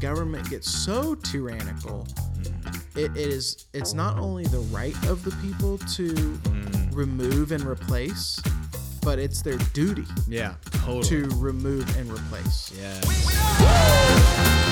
government gets so tyrannical, mm. it, it is it's not only the right of the people to mm. remove and replace, but it's their duty Yeah, totally. to remove and replace. yeah.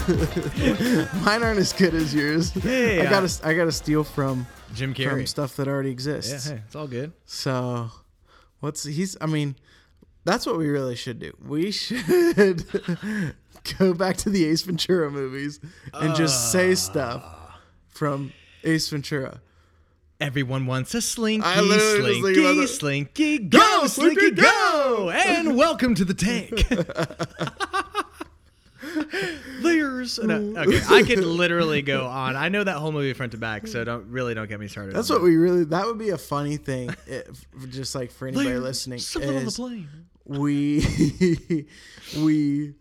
Mine aren't as good as yours. Hey, I gotta I gotta steal from Jim from stuff that already Yeah, exists. hey, it's all good. So, what's he's? I mean, that's what we really should do. We should go back to the Ace Ventura movies and just say ah. stuff from Ace Ventura. Everyone wants a slinky, I literally was thinking slinky, slinky, go, slinky, Slinky, go, and welcome to the tank. There's no, mm. okay. I could literally go on. I know that whole movie front to back, so don't really don't get me started. That's what we really. That would be a funny thing, eh, if, just like for anybody listening. Something on the plane. we we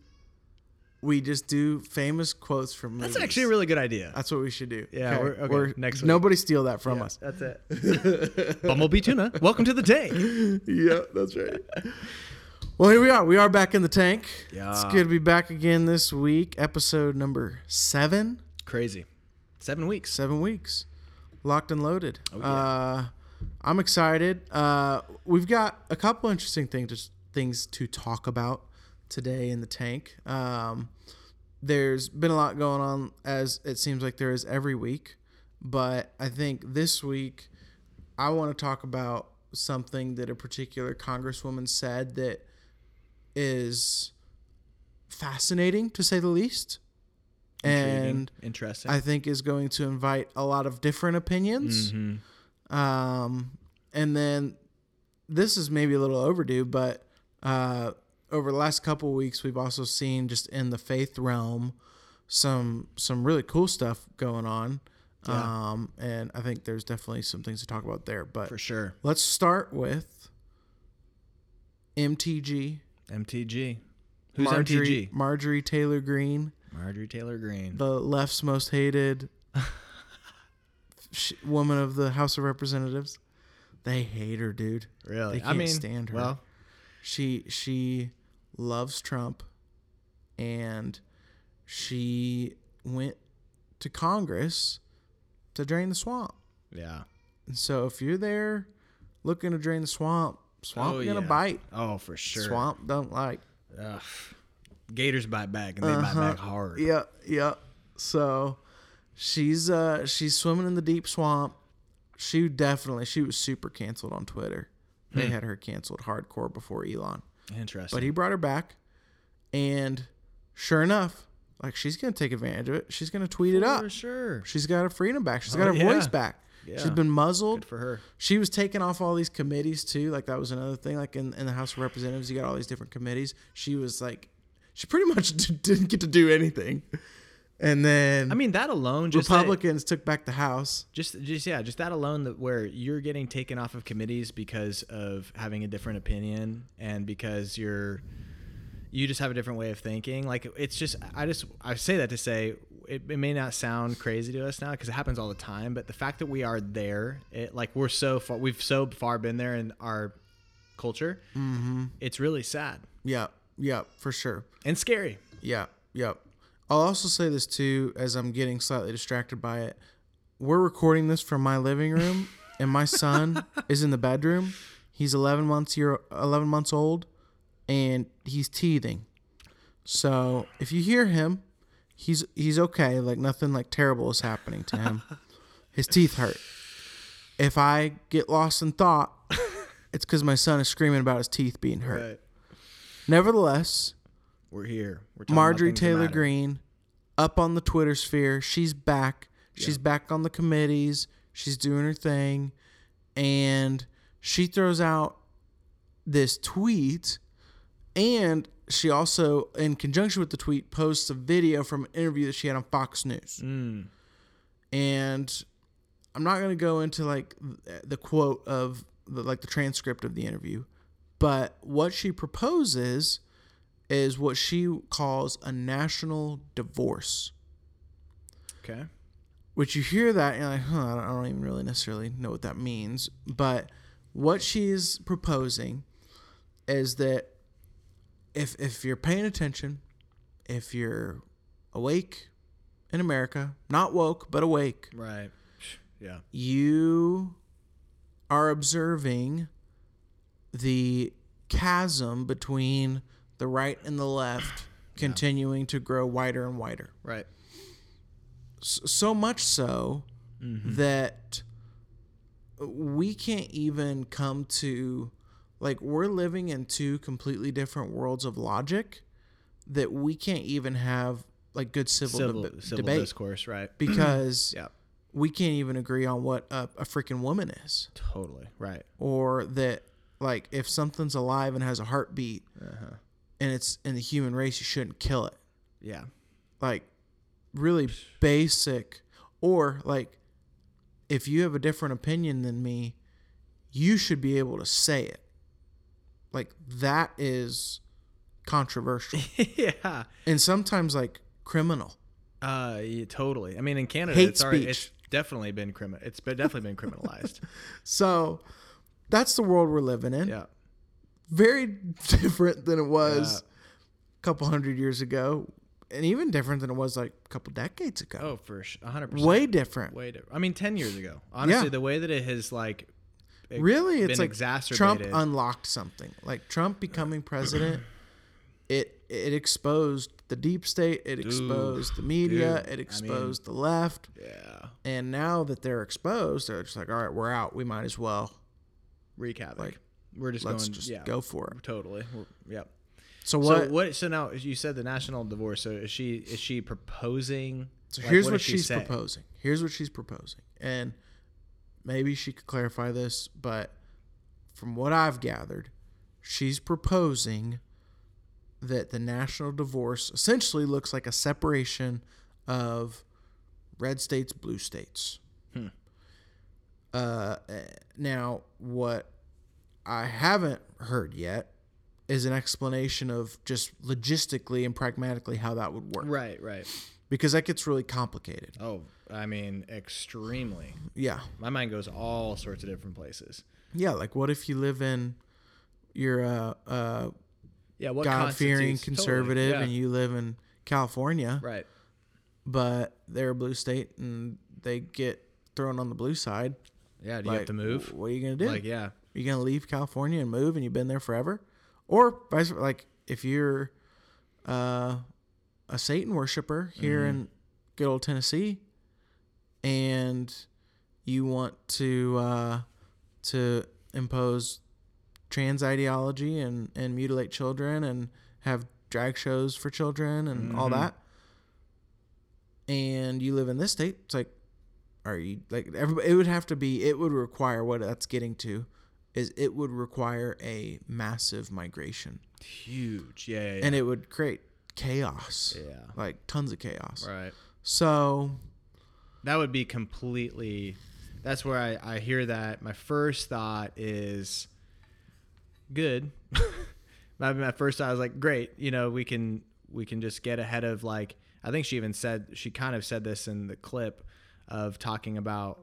we just do famous quotes from movies. That's actually a really good idea. That's what we should do. Yeah, we're- okay, next week. Nobody steal that from Yeah, us. That's it. Bumblebee tuna. Welcome to the day. yeah, that's right. Well, here we are. We are back in the tank. Yeah. It's good to be back again this week. Episode number seven. Crazy. Seven weeks. Seven weeks. Locked and loaded. Oh, yeah. uh, I'm excited. Uh, we've got a couple interesting things things to talk about today in the tank. Um, there's been a lot going on, as it seems like there is every week. But I think this week, I want to talk about something that a particular congresswoman said that is fascinating, to say the least. And interesting. I think is going to invite a lot of different opinions. Mhm. Um, and then this is maybe a little overdue, but uh, over the last couple weeks, we've also seen just in the faith realm some some really cool stuff going on. Yeah. Um, and I think there's definitely some things to talk about there. But For sure. let's start with MTG. MTG. Who's Marjorie, MTG? Marjorie Taylor Greene. Marjorie Taylor Greene. the left's most hated woman of the House of Representatives. They hate her, dude. really? They I can't mean, stand her. Well, She she loves Trump, and she went to Congress to drain the swamp. yeah. And so if you're there looking to drain the swamp, swamp Oh, gonna yeah. bite. Oh, for sure. Swamp don't like. Ugh. Gators bite back, and they bite Uh-huh. back hard. Yeah, yeah. So she's uh she's swimming in the deep swamp. She definitely she was super canceled on Twitter. They Hmm. had her canceled hardcore before Elon. Interesting. But he brought her back and sure enough, like she's gonna take advantage of it. She's gonna tweet it up. For sure. She's got her freedom back. She's got her yeah. voice back. She's Yeah. been muzzled. Good for her. She was taking off all these committees too. Like that was another thing. Like in, in the House of Representatives, you got all these different committees. She was like, she pretty much didn't get to do anything. And then I mean, that alone, just that- Republicans took back the House. just, just yeah, just that alone, that where you're getting taken off of committees because of having a different opinion and because you're, you just have a different way of thinking. Like it's just, I just, I say that to say it, it may not sound crazy to us now because it happens all the time, but the fact that we are there, it like we're so far, we've so far been there in our culture. Mm-hmm. It's really sad Yeah, yeah, for sure. and scary. Yeah, yeah. I'll also say this too, as I'm getting slightly distracted by it. We're recording this from my living room, and my son is in the bedroom. He's 11 months year 11 months old, and he's teething. So if you hear him, he's he's okay. Like nothing like terrible is happening to him. His teeth hurt. If I get lost in thought, it's because my son is screaming about his teeth being hurt. Nevertheless, We're here. We're Marjorie Taylor. Greene up on the Twitter sphere. She's back. She's back on the committees. She's doing her thing. And she throws out this tweet. And she also, in conjunction with the tweet, posts a video from an interview that she had on Fox News. Mm. And I'm not going to go into like the quote of the, like the transcript of the interview, but what she proposes is what she calls a national divorce. Okay. Which you hear that and you're like, huh, I don't, I don't even really necessarily know what that means. But what she's proposing is that if if you're paying attention, if you're awake in America, not woke but awake, Right. Yeah. you are observing the chasm between the right and the left continuing to grow wider and wider. Right. So much so mm-hmm. that we can't even come to like we're living in two completely different worlds of logic that we can't even have like good civil, Civil, deb- civil debate discourse. Right. because Yeah. we can't even agree on what a, a freaking woman is Totally. Right. or that like if something's alive and has a heartbeat Uh-huh. and it's in the human race you shouldn't kill it Yeah. like really basic or like if you have a different opinion than me you should be able to say it like that is controversial yeah. and sometimes like criminal Uh, yeah, totally. I mean, in Canada, Hate it's already, speech. it's definitely been criminal. It's been definitely been criminalized. so that's the world we're living in yeah. very different than it was Yeah. a couple hundred years ago and even different than it was like a couple decades ago Oh, for a hundred percent. way different Way different. I mean, ten years ago. Honestly, Yeah. the way that it has like really it's like trump unlocked something like trump becoming president it it exposed the deep state it exposed the media dude, I it mean- exposed the left yeah. and now that they're exposed they're just like all right we're out we might as well Wreak havoc. Like, We're just let's going. just yeah. go for it Totally. We're, yep. so what So what? So now you said the national divorce. So is she is she proposing? So like, here's what what, she she's say? proposing. Here's what she's proposing. And maybe she could clarify this, but from what I've gathered, she's proposing that the national divorce essentially looks like a separation of red states, blue states. Hmm. Uh, now, what I haven't heard yet is an explanation of just logistically and pragmatically how that would work Right. Right. Because that gets really complicated. Oh, I mean, extremely. Yeah. My mind goes all sorts of different places. Yeah, like what if you live in you're a, a Yeah. What God fearing constitutes- totally, conservative yeah. and you live in California, right. but they're a blue state and they get thrown on the blue side. Yeah. Do you have to move? wh- What are you gonna do? Like, yeah. Are you gonna leave California and move and you've been there forever? Or vice like if you're uh, a Satan worshiper here Mm-hmm. in good old Tennessee and you want to uh, to impose trans ideology and, and mutilate children and have drag shows for children and all Mhm. that and you live in this state it's like are you like everybody it would have to be it would require what that's getting to is it would require a massive migration Huge. Yeah. Yeah. yeah. and it would create chaos yeah. like tons of chaos Right. so That would be completely. That's where I, I hear that. My first thought is good. my, my first thought was like, great. You know, we can we can just get ahead of like. I think she even said she kind of said this in the clip of talking about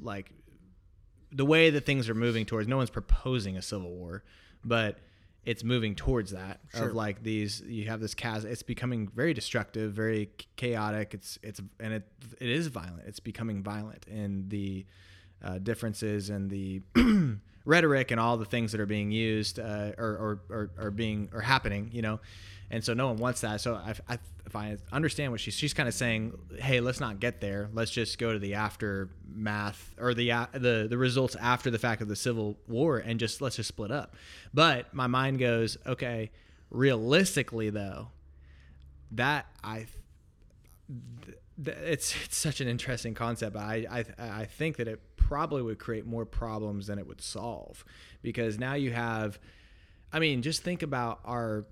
like the way that things are moving towards. No one's proposing a civil war, but it's moving towards that Sure. of like these you have this chasm it's becoming very destructive very chaotic. It's it's and it it is violent. It's becoming violent and the uh, differences and the rhetoric and all the things that are being used uh, or, or, or, or being or happening you know and so no one wants that. So I, I, if I understand what she's she's kind of saying hey let's not get there. Let's just go to the aftermath or the a- the the results after the fact of the civil war and just let's just split up. But my mind goes okay realistically though that I th- it's it's such an interesting concept. I I I think that it probably would create more problems than it would solve because now you have, I mean, just think about our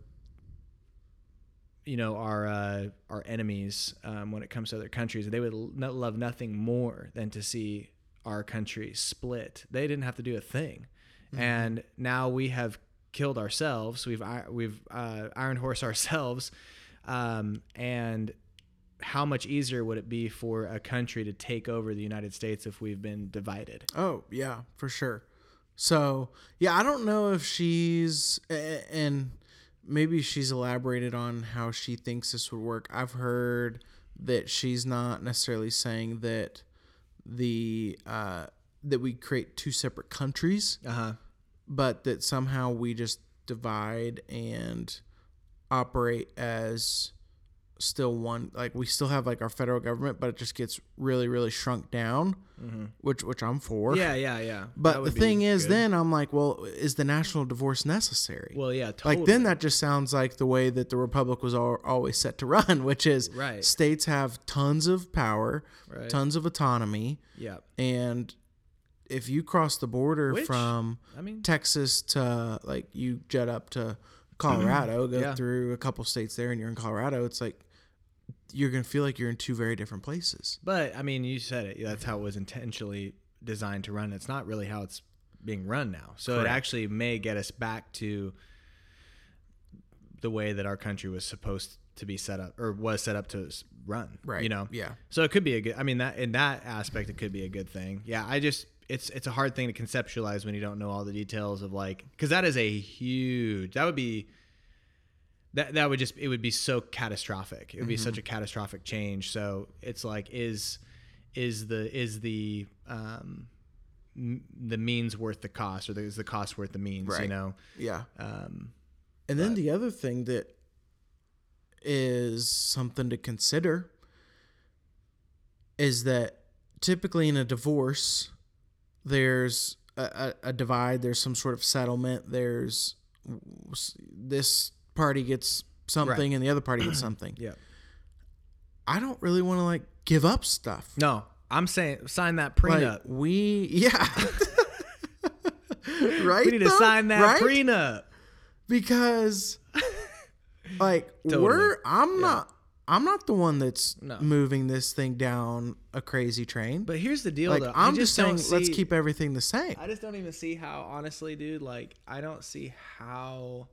you know our uh, our enemies um, when it comes to other countries. They would l- love nothing more than to see our country split, they didn't have to do a thing, Mm-hmm. and now we have killed ourselves. We've we've uh, iron horse ourselves, um, and how much easier would it be for a country to take over the United States if we've been divided? Oh yeah, for sure. So yeah, I don't know if she's and maybe she's elaborated on how she thinks this would work. I've heard that she's not necessarily saying that the uh, that we create two separate countries, Uh huh. but that somehow we just divide and operate as still one like we still have like our federal government but it just gets really really shrunk down mm-hmm. which which i'm for Yeah, yeah, yeah. But the thing is, good. then I'm like, well, is the national divorce necessary? well, yeah, totally. like then that just sounds like the way that the republic was al- always set to run, which is Right. states have tons of power, Right. tons of autonomy, yeah. and if you cross the border Which, from I mean, Texas to like you jet up to Colorado, go Yeah. through a couple states there, and you're in Colorado, it's like you're gonna feel like you're in two very different places. But I mean, you said it. That's how it was intentionally designed to run. It's not really how it's being run now. So Correct. it actually may get us back to the way that our country was supposed to be set up or was set up to run. Right. You know. Yeah. So it could be a good. I mean, that in that aspect, it could be a good thing. Yeah. I just it's it's a hard thing to conceptualize when you don't know all the details of like because that is a huge. That would be. That, that would just it would be so catastrophic. It would be such a catastrophic change. So it's like is is the is the um m- the means worth the cost or is the cost worth the means? Right. You know. Yeah. Um, And then the other thing that is something to consider is that typically in a divorce, there's a, a, a divide, there's some sort of settlement, there's this party gets something and the other party gets something. yeah. I don't really want to like give up stuff. No, I'm saying sign that Like, prenup. we, yeah. right? we need to sign that Right? prenup. because like Totally. we're I'm not I'm not the one that's No. moving this thing down a crazy train. But here's the deal, like though. I'm just saying don't let's keep everything the same. I just don't even see how, honestly, dude. Like, I don't see how.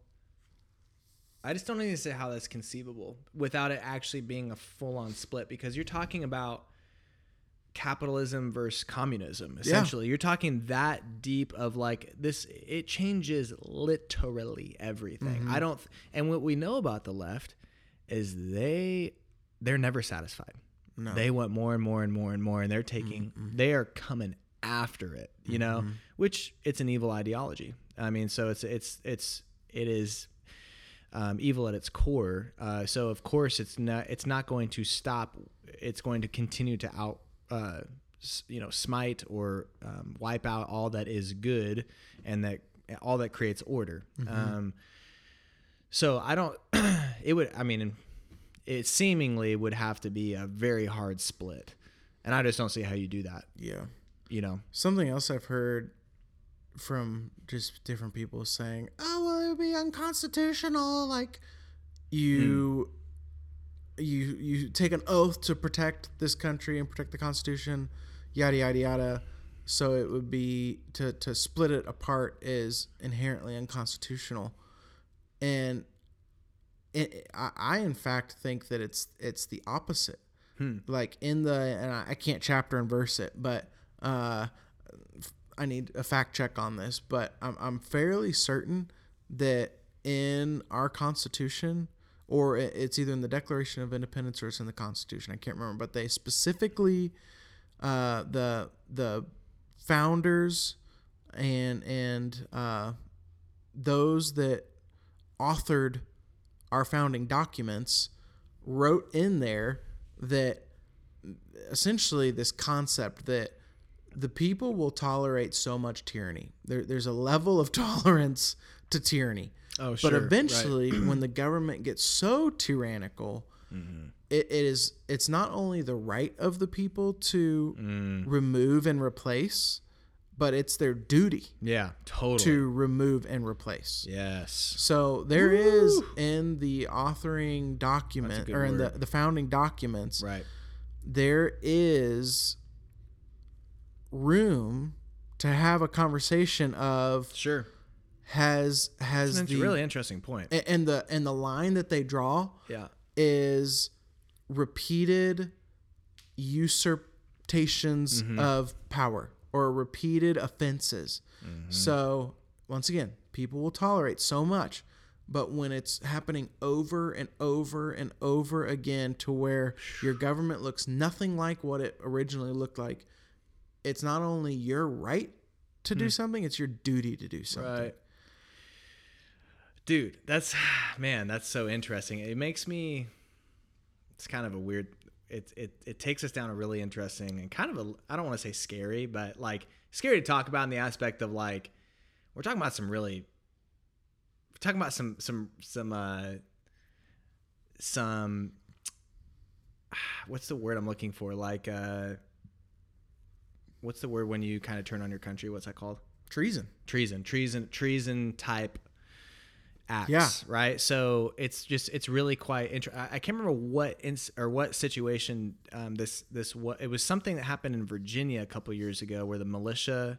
I just don't even see how that's conceivable without it actually being a full-on split because you're talking about capitalism versus communism essentially. You're talking that deep of like this it changes literally everything. Mm-hmm. i don't and what we know about the left is they they're never satisfied. No. they want more and more and more and more and they're taking they are coming after it you know? Which it's an evil ideology. I mean so it's it's it's it is um, evil at its core uh, so of course it's not it's not going to stop it's going to continue to out uh, you know smite or um, wipe out all that is good and that all that creates order. Um, so i don't it would i mean it seemingly would have to be a very hard split and i just don't see how you do that. Yeah. you know? Something else I've heard from just different people saying, "Oh, well, it would be unconstitutional like you you you take an oath to protect this country and protect the constitution, yada yada yada." So it would be to to split it apart is inherently unconstitutional. And it, I, I in fact think that it's it's the opposite. Like in the and I, I can't chapter and verse it, but uh, I need a fact check on this. But I'm I'm fairly certain that in our Constitution, or it's either in the Declaration of Independence or it's in the Constitution. I can't remember, but they specifically uh, the the founders and and uh, those that authored our founding documents wrote in there that essentially this concept that the people will tolerate so much tyranny. There, there's a level of tolerance to tyranny. Oh, But sure, right. eventually, when the government gets so tyrannical, Mm-hmm. it, it is it's not only the right of the people to Mm. remove and replace, but it's their duty yeah totally to remove and replace. yes So there is in the authoring document or in the, the founding documents, right there is room to have a conversation of Sure. has has a the really interesting point. and the and the line that they draw Yeah. is repeated usurpations Mm-hmm. of power or repeated offenses. Mm-hmm. So, once again, people will tolerate so much, but when it's happening over and over and over again to where your government looks nothing like what it originally looked like, it's not only your right to do something, it's your duty to do something. Hmm. Right. Dude, that's man, that's so interesting. It makes me it's kind of a weird it it it takes us down a really interesting and kind of a I don't want to say scary, but like scary to talk about in the aspect of like we're talking about some really we're talking about some some some uh some what's the word I'm looking for? Like uh what's the word when you kind of turn on your country? What's that called? Treason. treason treason treason type acts Yeah. right so it's just it's really quite interesting. I, I can't remember what ins- or what situation um, this this what it was something that happened in virginia a couple years ago where the militia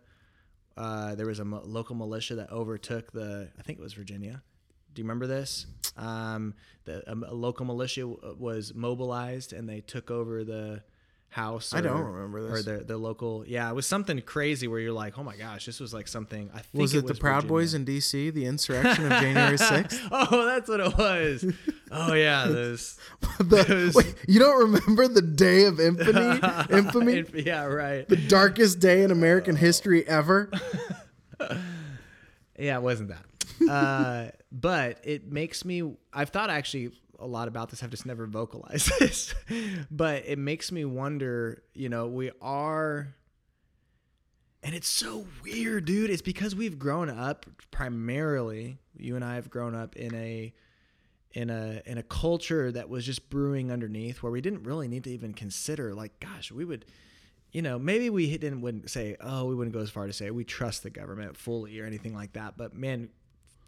uh, there was a mo- local militia that overtook the i think it was virginia do you remember this um, the a, a local militia w- was mobilized and they took over the house I don't or- remember or this. the, the local yeah it was something crazy where you're like oh my gosh this was like something i think Was it, the Proud Virginia. Boys in D.C., the insurrection of January 6th? oh that's what it was oh yeah those The- wait, you don't remember the day of infamy? infamy? yeah right the darkest day in American history ever? Yeah, it wasn't that. uh, but it makes me. I've thought actually a lot about this. I've just never vocalized this. but it makes me wonder. You know, we are, and it's so weird, dude. It's because we've grown up primarily. You and I have grown up in a in a in a culture that was just brewing underneath where we didn't really need to even consider like gosh we would you know maybe we didn't wouldn't say oh we wouldn't go as far to say we trust the government fully or anything like that but man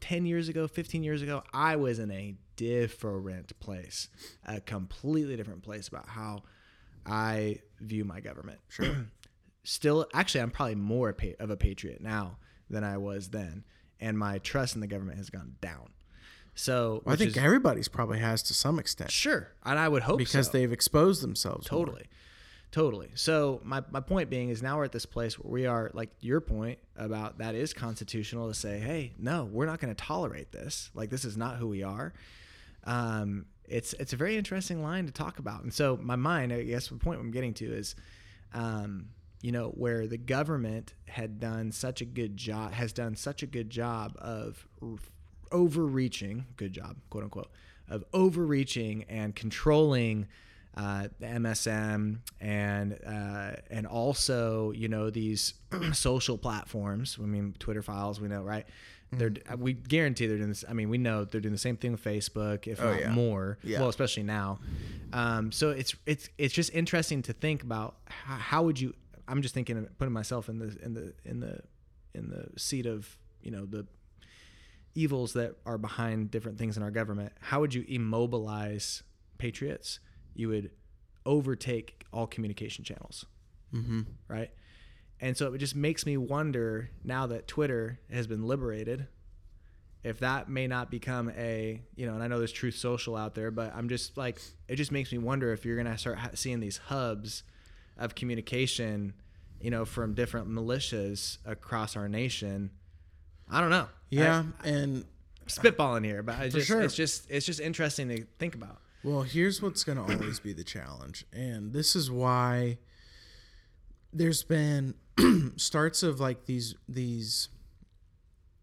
10 years ago 15 years ago i was in a different place a completely different place about how i view my government sure still actually i'm probably more of a patriot now than i was then and my trust in the government has gone down so I think is- everybody's probably has to some extent Sure, and I would hope because so. they've exposed themselves. more. Totally. So my my point being is now we're at this place where we are like your point about that is constitutional to say, hey, no, we're not going to tolerate this. Like this is not who we are. Um, it's it's a very interesting line to talk about, and so my mind, I guess, the point I'm getting to is. Um, you know where the government had done such a good job has done such a good job of overreaching good job quote unquote of overreaching and controlling uh, the MSM and uh, and also you know these social platforms. I mean, Twitter files. We know, right? They're Mm-hmm. we guarantee they're doing this. I mean, we know they're doing the same thing with Facebook, if Oh, not yeah. more. Yeah. Well, especially now. Um, so it's it's it's just interesting to think about how, how would you. I'm just thinking of putting myself in the in the in the in the seat of you know the evils that are behind different things in our government, how would you immobilize patriots? You would overtake all communication channels, Mm-hmm. right? And so it just makes me wonder now that Twitter has been liberated, if that may not become a, you know, and I know there's Truth Social out there, but I'm just like, it just makes me wonder if you're going to start ha- seeing these hubs of communication, you know, from different militias across our nation. I don't know. Yeah, and spitballing here, but I just sure. it's just it's just interesting to think about. Well, here's what's going to always be the challenge. And this is why there's been starts of like these these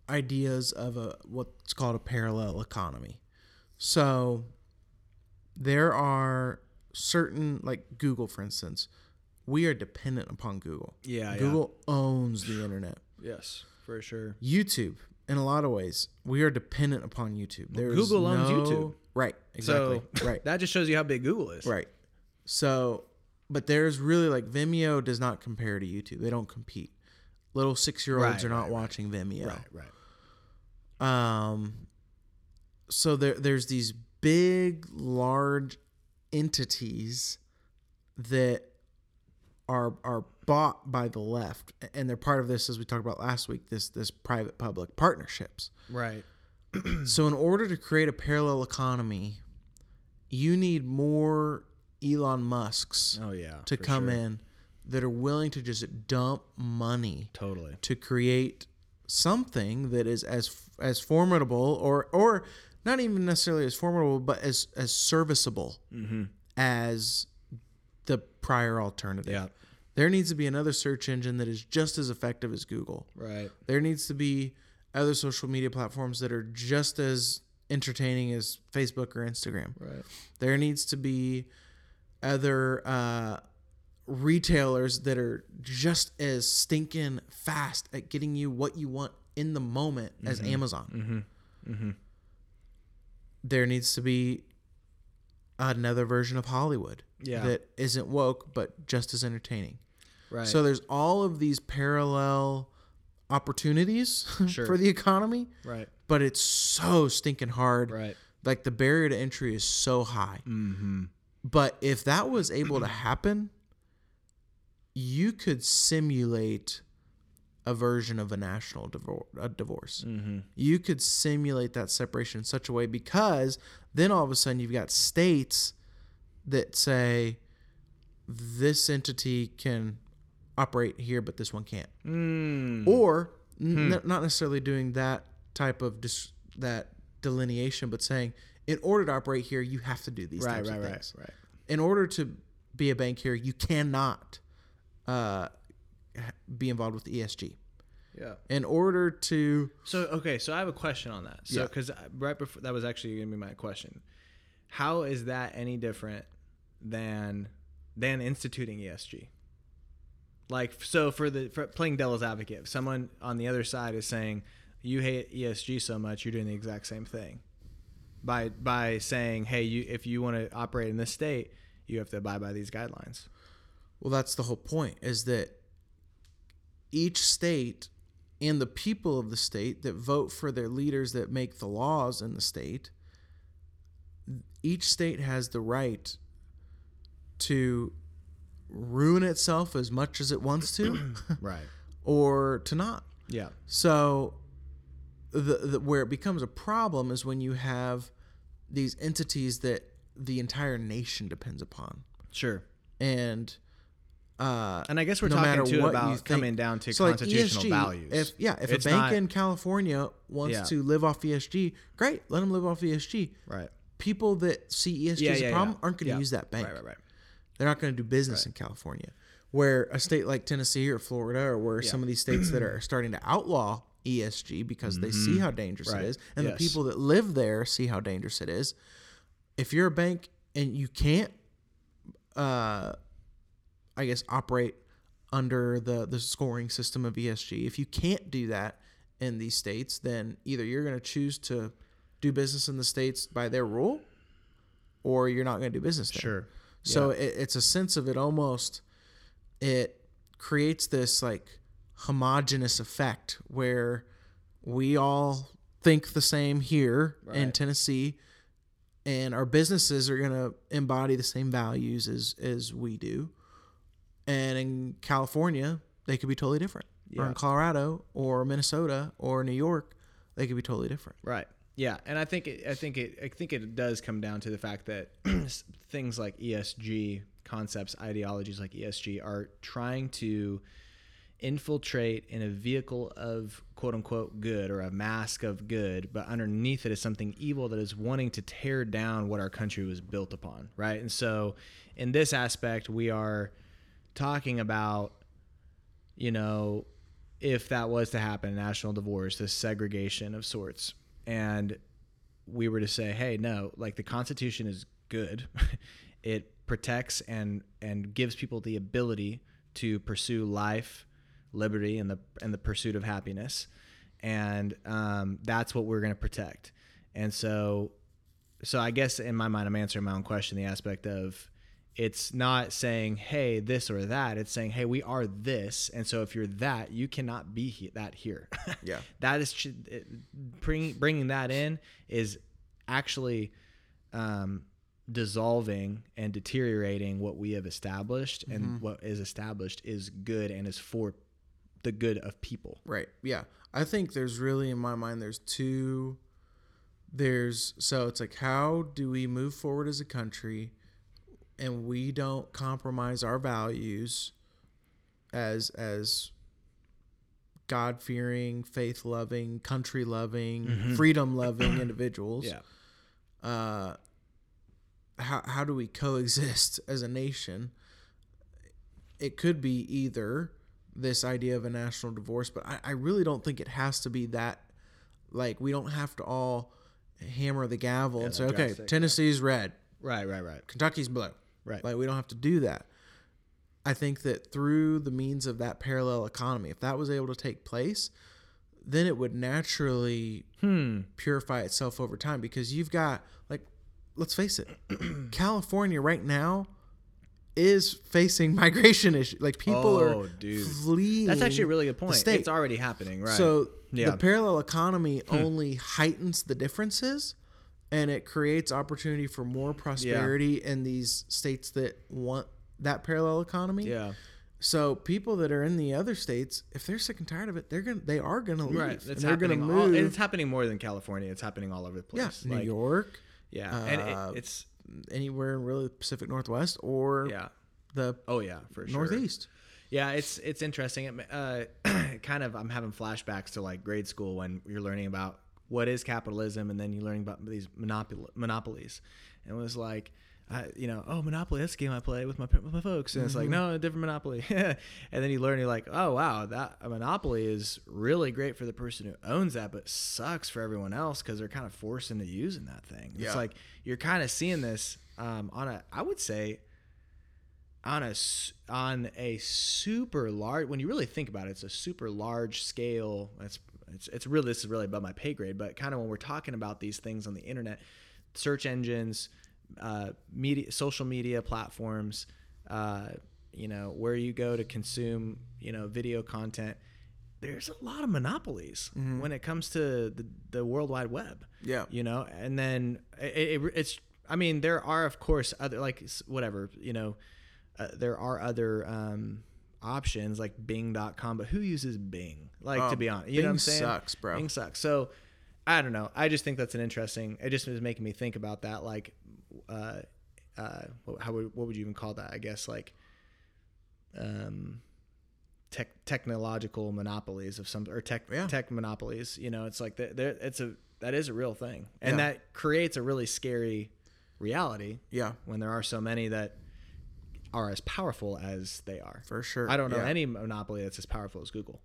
ideas of a what's called a parallel economy. So there are certain like Google for instance, we are dependent upon Google. Yeah, yeah. Google owns the internet. Yes, for sure. YouTube, in a lot of ways, we are dependent upon YouTube. There's Google owns no- YouTube. Right. Exactly. So right. that just shows you how big Google is. Right. So, but there's really like Vimeo does not compare to YouTube. They don't compete. Little six year olds Right, are not right, right. watching Vimeo. Right, right. Um, so there there's these big, large entities that are are bought by the left, and they're part of this, as we talked about last week. This this private public partnerships. Right. So, in order to create a parallel economy, you need more Elon Musk's Oh yeah. to come sure. in that are willing to just dump money Totally. to create something that is as as formidable or or not even necessarily as formidable but as as serviceable Mm-hmm. as the prior alternative. Yeah. There needs to be another search engine that is just as effective as Google. Right. There needs to be other social media platforms that are just as entertaining as Facebook or Instagram. Right. There needs to be other uh, retailers that are just as stinking fast at getting you what you want in the moment as Amazon. Mm-hmm. There needs to be another version of Hollywood Yeah. that isn't woke but just as entertaining. Right. So there's all of these parallel opportunities Sure. for the economy, right. but it's so stinking hard. Right. Like the barrier to entry is so high. Mm-hmm. But if that was able to happen, you could simulate a version of a national divor- a divorce. Mm-hmm. You could simulate that separation in such a way because then all of a sudden you've got states that say this entity can operate here, but this one can't, Mm. or Hmm. n- not necessarily doing that type of dis- that delineation, but saying in order to operate here, you have to do these Right. types Right. of Right. things Right. in order to be a bank here, you cannot uh, be involved with ESG. Yeah. In order to, So okay, so I have a question on that. So Yeah. because right before that was actually going to be my question. How is that any different than than instituting ESG? Like so for the for playing devil's advocate, if someone on the other side is saying you hate ESG so much, you're doing the exact same thing. By by saying, hey, you if you want to operate in this state, you have to abide by these guidelines. well, that's the whole point is that each state and the people of the state that vote for their leaders that make the laws in the state, each state has the right to ruin itself as much as it wants to Right. or to not. Yeah. So, the, the where it becomes a problem is when you have these entities that the entire nation depends upon, Sure. and uh, And I guess we're no talking too about coming down to so like constitutional ESG, values. If yeah, if It's a bank not- in California wants Yeah. to live off ESG, great, let them live off ESG. right. People that see ESG Yeah, as yeah, a problem aren't going to use that bank. Right, right, right. They're not going to do business in California. Where a state like Tennessee or Florida, or where some of these states that are starting to outlaw ESG because they see how dangerous Mm-hmm. Right. it is, and Yes. the people that live there see how dangerous it is. If you're a bank and you can't, uh, I guess, operate under the the scoring system of ESG, if you can't do that in these states, then either you're going to choose to do business in the states by their rule, or you're not going to do business there. Sure. So it, it's a sense of it almost it creates this like homogenous effect where we all think the same here in Tennessee and our businesses are going to embody the same values as as we do. And in California, they could be totally different. Or in Colorado or Minnesota or New York, they could be totally different. Right. Yeah, and I think it, I think it I think it does come down to the fact that things like ESG concepts, ideologies like ESG are trying to infiltrate in a vehicle of quote unquote good or a mask of good, but underneath it is something evil that is wanting to tear down what our country was built upon, right? And so in this aspect, we are talking about you know, if that was to happen, national divorce, this segregation of sorts, and we were to say, hey, no, like the Constitution is good, it protects and and gives people the ability to pursue life, liberty, and the and the pursuit of happiness, and um, that's what we're going to protect. And so, so I guess in my mind, I'm answering my own question. The aspect of it's not saying hey this or that it's saying hey we are this and so if you're that you cannot be he- that here Yeah. that is bringing bringing that in is actually um, dissolving and deteriorating what we have established Mm-hmm. and what is established is good and is for the good of people Right. Yeah. I think there's really in my mind there's two there's so it's like how do we move forward as a country and we don't compromise our values as as God fearing, faith loving, country loving, freedom loving individuals. yeah Uh how how do we coexist as a nation? It could be either this idea of a national divorce, but I, I really don't think it has to be that. Like we don't have to all hammer the gavel and say, okay, Tennessee's red, right right right Kentucky's blue. Right Like we don't have to do that. I think that through the means of that parallel economy, if that was able to take place, then it would naturally hmm purify itself over time because you've got like let's face it california right now is facing migration issues like people Oh, are dude. fleeing that's actually a really good point it's already happening right so Yeah. Hmm. the parallel economy only heightens the differences and it creates opportunity for more prosperity in these states that want that parallel economy. Yeah. So people that are in the other states if they're sick and tired of it they're gonna they are gonna leave right and it's they're gonna happening move. all, it's happening more than california. It's happening all over the place. yeah new Like, york yeah and uh, it, it's anywhere in really the Pacific Northwest or yeah. the oh yeah for sure. Northeast. Yeah, it's it's interesting. It, uh, kind of, I'm having flashbacks to like grade school when you're learning about what is capitalism, and then you're learning about these monopol- monopolies. And it was like, uh, you know, oh, Monopoly, that's a game I play with my with my folks, and it's like, no, a different Monopoly. and then you learn, you're like, oh wow, that a Monopoly is really great for the person who owns that, but sucks for everyone else because they're kind of forced into using that thing. Yeah. It's like you're kind of seeing this um, on a, I would say, on a on a super large when you really think about it it's a super large scale it's it's, it's really this is really above my pay grade but kind of when we're talking about these things on the internet search engines uh, media social media platforms uh, you know where you go to consume you know video content there's a lot of monopolies when it comes to the, the world wide web Yeah. you know and then it, it, it's i mean there are of course other like whatever you know uh, there are other um, options like bing.com but who uses bing like to Oh, be honest you know what i'm saying sucks, bro. bing sucks so i don't know i just think that's an interesting it just is making me think about that like uh uh what- how would, what would you even call that i guess like um tech technological monopolies of some or tech Yeah. tech monopolies you know it's like that there it's a that is a real thing and Yeah. that creates a really scary reality Yeah, when there are so many that are as powerful as they are for sure. i don't know yeah. any monopoly that's as powerful as google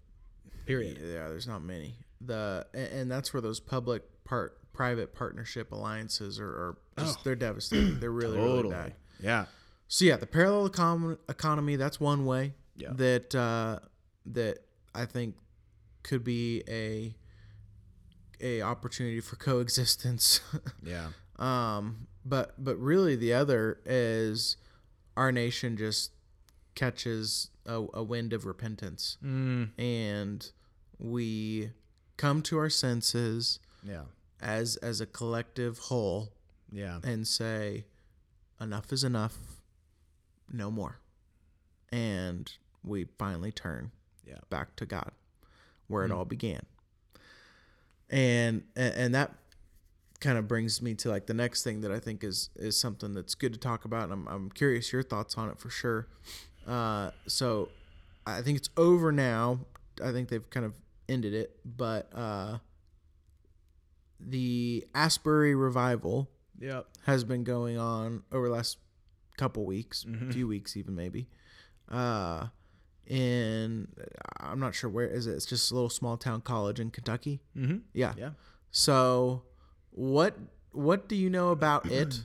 period Yeah, there's not many. The and, and that's where those public part private partnership alliances are, are just they're devastating. They're really really bad. yeah So yeah, the parallel econ- economy that's one way Yeah. that uh, that I think could be a a opportunity for coexistence. yeah Um, but but really, the other is our nation just catches a, a wind of repentance, mm, and we come to our senses yeah. as as a collective whole yeah. and say, enough is enough, no more, and we finally turn yeah. back to God, where it all began. And and that kind of brings me to like the next thing that I think is is something that's good to talk about, and I'm I'm curious your thoughts on it for sure. Uh, so I think it's over now. I think they've kind of ended it, but uh, the Asbury revival yep has been going on over the last couple weeks, Mhm. few weeks even maybe. Uh, in I'm not sure where is it. It's just a little small town college in Kentucky. mm-hmm. Yeah. yeah So, what what do you know about it?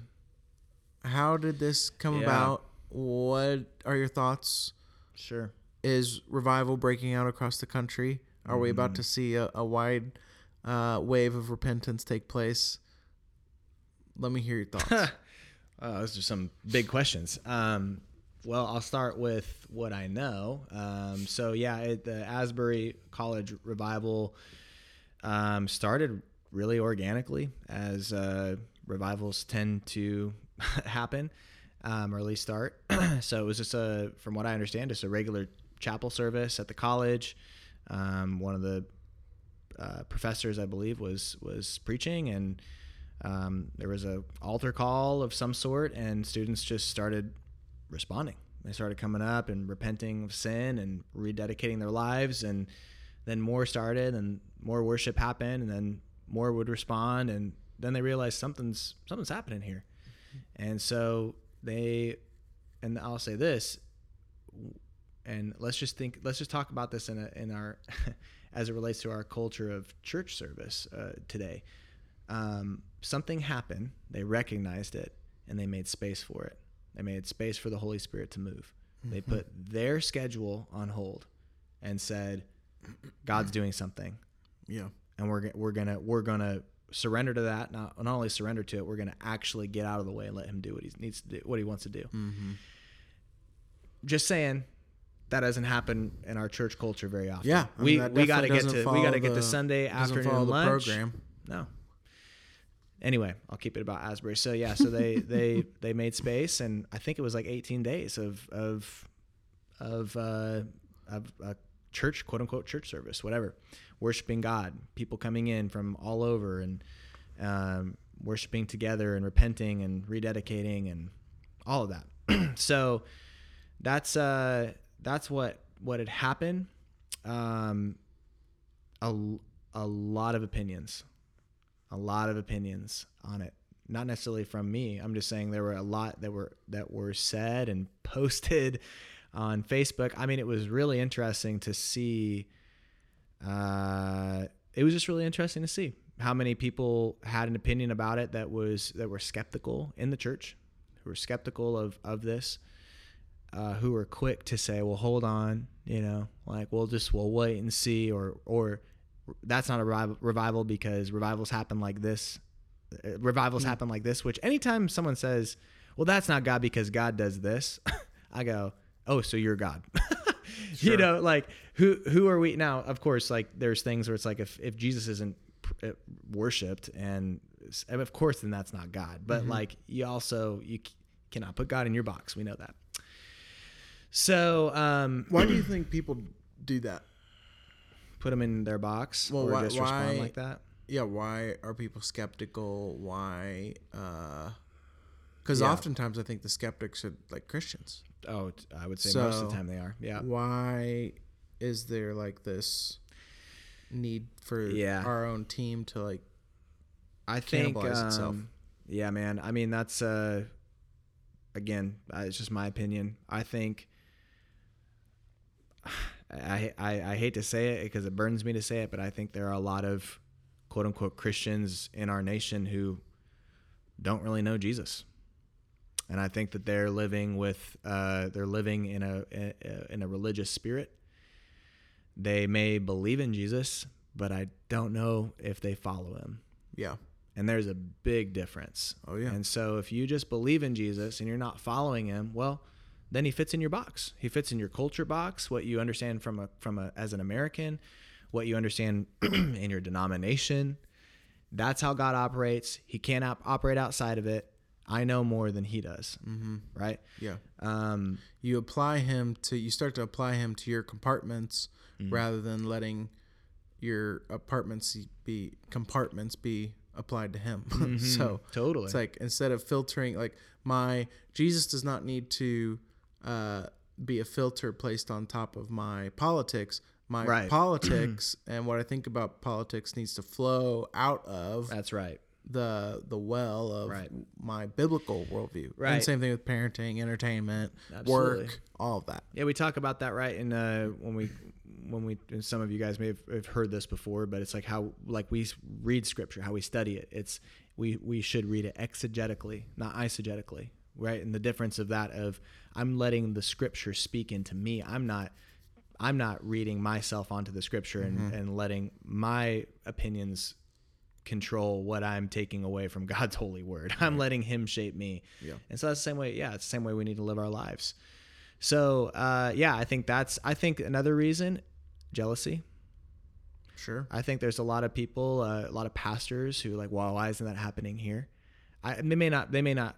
How did this come Yeah. about? What are your thoughts? sure Is revival breaking out across the country? Are we Mm. about to see a, a wide uh, wave of repentance take place? Let me hear your thoughts. oh, those are some big questions. Um, well, I'll start with what I know. Um, so yeah, it, the Asbury College revival um, started really organically, as uh, revivals tend to happen, um, or at least start. so it was just a, from what I understand, just a regular chapel service at the college. Um, one of the uh, professors, I believe, was was preaching, and um, there was a altar call of some sort, and students just started responding. They started coming up and repenting of sin and rededicating their lives, and then more started, and more worship happened, and then more would respond, and then they realized something's something's happening here, and so they, and I'll say this, and let's just think, let's just talk about this in a, in our, as it relates to our culture of church service uh, today. Um, something happened, they recognized it, and they made space for it. They made space for the Holy Spirit to move. Mm-hmm. They put their schedule on hold and said, "God's doing something." Yeah. And we're we're gonna we're gonna surrender to that. Not not only surrender to it, we're gonna actually get out of the way and let Him do what He needs to do, what He wants to do. Mm-hmm. Just saying, that doesn't happen in our church culture very often. Yeah, I mean, we we got to get to we got to get to Sunday afternoon lunch. Program. No. Anyway, I'll keep it about Asbury. So yeah, so they they they made space, and I think it was like 18 days of of of uh, of a church, quote unquote, church service, whatever, worshiping God, people coming in from all over and um, worshiping together and repenting and rededicating and all of that. so that's uh that's what what had happened. Um, a a lot of opinions, a lot of opinions on it. Not necessarily from me. I'm just saying there were a lot that were that were said and posted on Facebook. I mean, it was really interesting to see. Uh, it was just really interesting to see how many people had an opinion about it that was that were skeptical in the church, who were skeptical of of this uh, who were quick to say, "Well, hold on," you know, like we'll just we'll wait and see, or or that's not a revival because revivals happen like this. Uh, revivals mm-hmm. happen like this. Which anytime someone says, "Well, that's not God because God does this," I go, "Oh, so you're God." sure. You know, like who who are we now? Of course, like there's things where it's like if if Jesus isn't uh, worshipped and of course then that's not God. But mm-hmm. like you also you cannot put God in your box. We know that. So, um, why do you think people do that? Put them in their box well, or why, just respond like that? Yeah, why are people skeptical? Why? Because uh, yeah. oftentimes I think the skeptics are like Christians. Oh, I would say so most of the time they are. Yeah. Why is there like this need for yeah. our own team to like I think um, itself? Yeah, man. I mean, that's uh again, uh, it's just my opinion. I think I, I, I hate to say it because it burns me to say it, but I think there are a lot of quote unquote Christians in our nation who don't really know Jesus. And I think that they're living with uh, they're living in a in a religious spirit. They may believe in Jesus, but I don't know if they follow him. Yeah. And there's a big difference. Oh yeah. And so if you just believe in Jesus and you're not following him, well, then he fits in your box. He fits in your culture box, what you understand from a from a as an American, what you understand in your denomination. That's how God operates. He can't op- operate outside of it. I know more than he does. Mm-hmm. Right? Yeah. Um, you apply him to you start to apply him to your compartments mm-hmm. rather than letting your apartments be compartments be applied to him. Mm-hmm. so totally, it's like instead of filtering, like my Jesus does not need to uh, be a filter placed on top of my politics. My right. politics and what I think about politics needs to flow out of. That's right. The the well of right. my biblical worldview. Right. And same thing with parenting, entertainment, Absolutely. work, all of that. Yeah, we talk about that right. And uh, when we when we and some of you guys may have, have, heard this before, but it's like how like we read scripture, how we study it. It's we we should read it exegetically, not eisegetically, right? And the difference of that of I'm letting the scripture speak into me. I'm not I'm not reading myself onto the scripture and, mm-hmm. and letting my opinions control what I'm taking away from God's holy word. I'm letting him shape me. Yeah. And so that's the same way, yeah, it's the same way we need to live our lives. So uh, yeah, I think that's I think another reason, jealousy. Sure. I think there's a lot of people, uh, a lot of pastors who like, well, why isn't that happening here? I, they may not they may not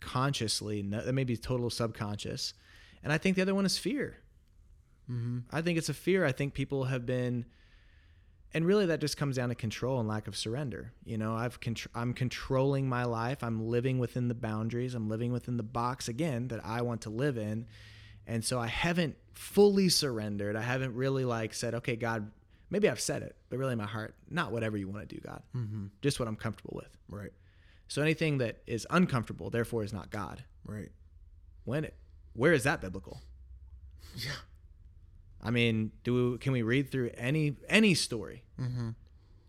consciously. No, that may be total subconscious, and I think the other one is fear. Mm-hmm. I think it's a fear. I think people have been, and really that just comes down to control and lack of surrender. You know, I've contr- I'm controlling my life. I'm living within the boundaries. I'm living within the box again that I want to live in, and so I haven't fully surrendered. I haven't really like said, okay, God, maybe I've said it, but really my heart, not whatever you want to do, God, Mm-hmm. just what I'm comfortable with. Right. So anything that is uncomfortable, therefore, is not God. Right. When it, where is that biblical? Yeah. I mean, do we, can we read through any any story, Mm-hmm.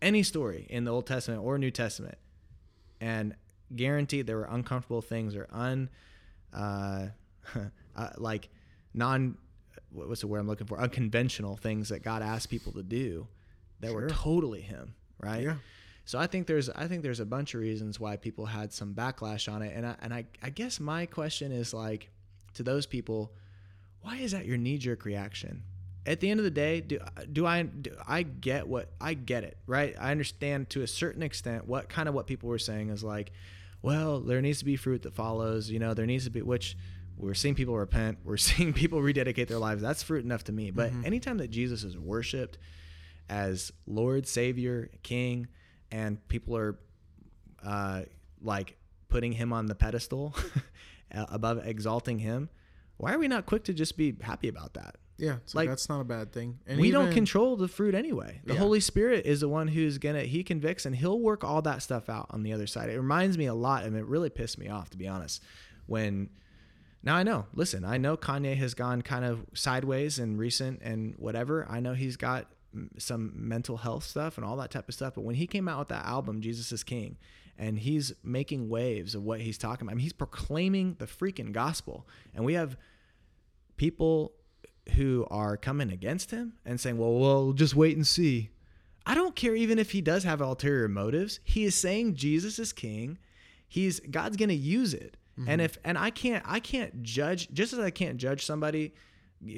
any story in the Old Testament or New Testament, and guaranteed there were uncomfortable things or un, uh, uh, like non, what- what's the word I'm looking for? Unconventional things that God asked people to do, that were totally Him, right? Yeah. So I think there's I think there's a bunch of reasons why people had some backlash on it, and I, and I I guess my question is like to those people, why is that your knee jerk reaction? At the end of the day, do do I do I get what I get it right? I understand to a certain extent what kind of what people were saying is like, well, there needs to be fruit that follows. You know, there needs to be which we're seeing people repent, we're seeing people rededicate their lives. That's fruit enough to me. But anytime that Jesus is worshipped as Lord, Savior, King, and people are uh, like putting him on the pedestal above exalting him, why are we not quick to just be happy about that? Yeah. It's like, that's not a bad thing. And we don't control the fruit anyway. The Yeah. Holy Spirit is the one who's gonna he convicts and he'll work all that stuff out on the other side. It reminds me a lot, and it really pissed me off to be honest. When now I know, listen, I know Kanye has gone kind of sideways in recent and whatever. I know he's got some mental health stuff and all that type of stuff. But when he came out with that album, Jesus is King, and he's making waves of what he's talking about. I mean, he's proclaiming the freaking gospel, and we have people who are coming against him and saying, "Well, well, just wait and see." I don't care even if he does have ulterior motives. He is saying Jesus is king. He's God's going to use it. And mm-hmm. if and I can't I can't judge just as I can't judge somebody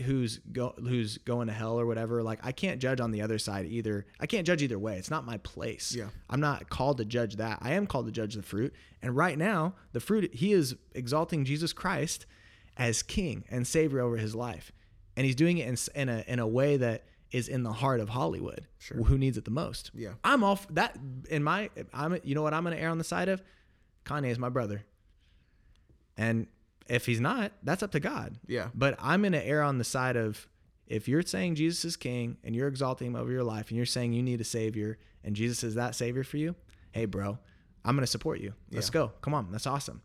who's go who's going to hell or whatever, like I can't judge on the other side either. I can't judge either way. It's not my place. Yeah. I'm not called to judge that. I am called to judge the fruit. And right now, the fruit he is exalting Jesus Christ as king and savior over his life. And he's doing it in, in a in a way that is in the heart of Hollywood. Sure. Who needs it the most? Yeah. I'm off that in my I'm you know what I'm going to err on the side of? Kanye is my brother. And if he's not, that's up to God. Yeah. But I'm going to err on the side of if you're saying Jesus is king and you're exalting him over your life and you're saying you need a savior and Jesus is that savior for you, hey, bro, I'm going to support you. Let's Yeah. go. Come on. That's awesome.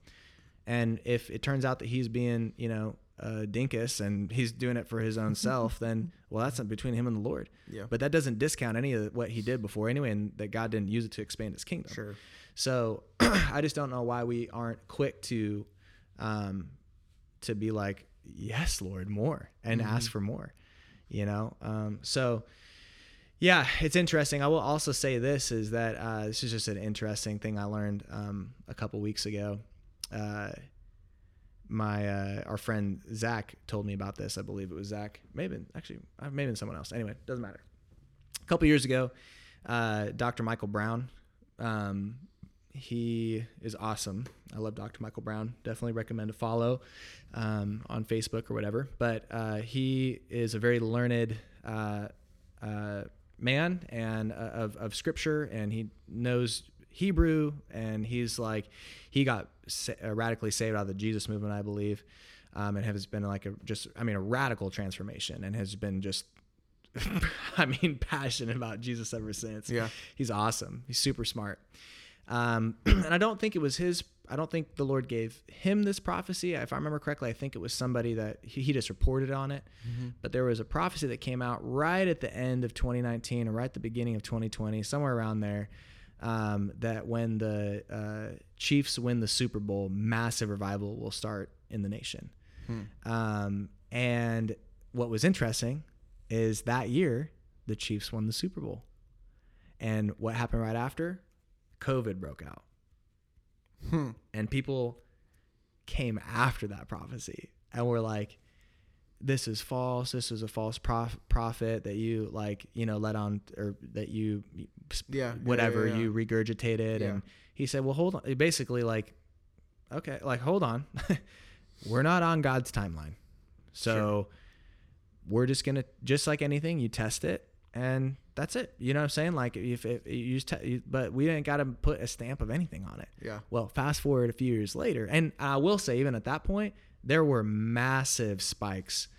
And if it turns out that he's being, you know, uh, dinkus and he's doing it for his own self, then, well, that's between him and the Lord. Yeah. But that doesn't discount any of what he did before anyway, and that God didn't use it to expand his kingdom. Sure. So I just don't know why we aren't quick to, um, to be like, yes, Lord, more and ask for more, you know? Um, so yeah, it's interesting. I will also say this is that, uh, this is just an interesting thing I learned, um, a couple weeks ago. Uh, my, uh, our friend Zach told me about this. I believe it was Zach, maybe actually, uh, maybe someone else. Anyway, doesn't matter. A couple years ago, uh, Dr. Michael Brown, um, he is awesome. I love Dr. Michael Brown. Definitely recommend to follow um, on Facebook or whatever. But uh, he is a very learned uh, uh, man and of, of scripture, and he knows Hebrew, and he's like he got sa- uh, radically saved out of the Jesus movement, I believe, um, and has been like a just I mean a radical transformation, and has been just I mean passionate about Jesus ever since. Yeah. he's awesome. He's super smart. Um, and I don't think it was his. I don't think the Lord gave him this prophecy. If I remember correctly, I think it was somebody that he, he just reported on it. But there was a prophecy that came out right at the end of 2019 or right at the beginning of 2020, somewhere around there, um, that when the uh, Chiefs win the Super Bowl, massive revival will start in the nation. Um, and what was interesting is that year the Chiefs won the Super Bowl. And what happened right after? COVID broke out. Hmm. And people came after that prophecy and were like, this is false. This is a false prof- prophet that you like, you know, let on or that you, Yeah. whatever yeah, you regurgitated. And he said, well, hold on. Basically, like, okay, like hold on, we're not on God's timeline, so we're just gonna just like anything, you test it and that's it. You know what I'm saying? Like if, if you just, te- but we didn't got to put a stamp of anything on it. Yeah. Well, fast forward a few years later, and I will say, even at that point, there were massive spikes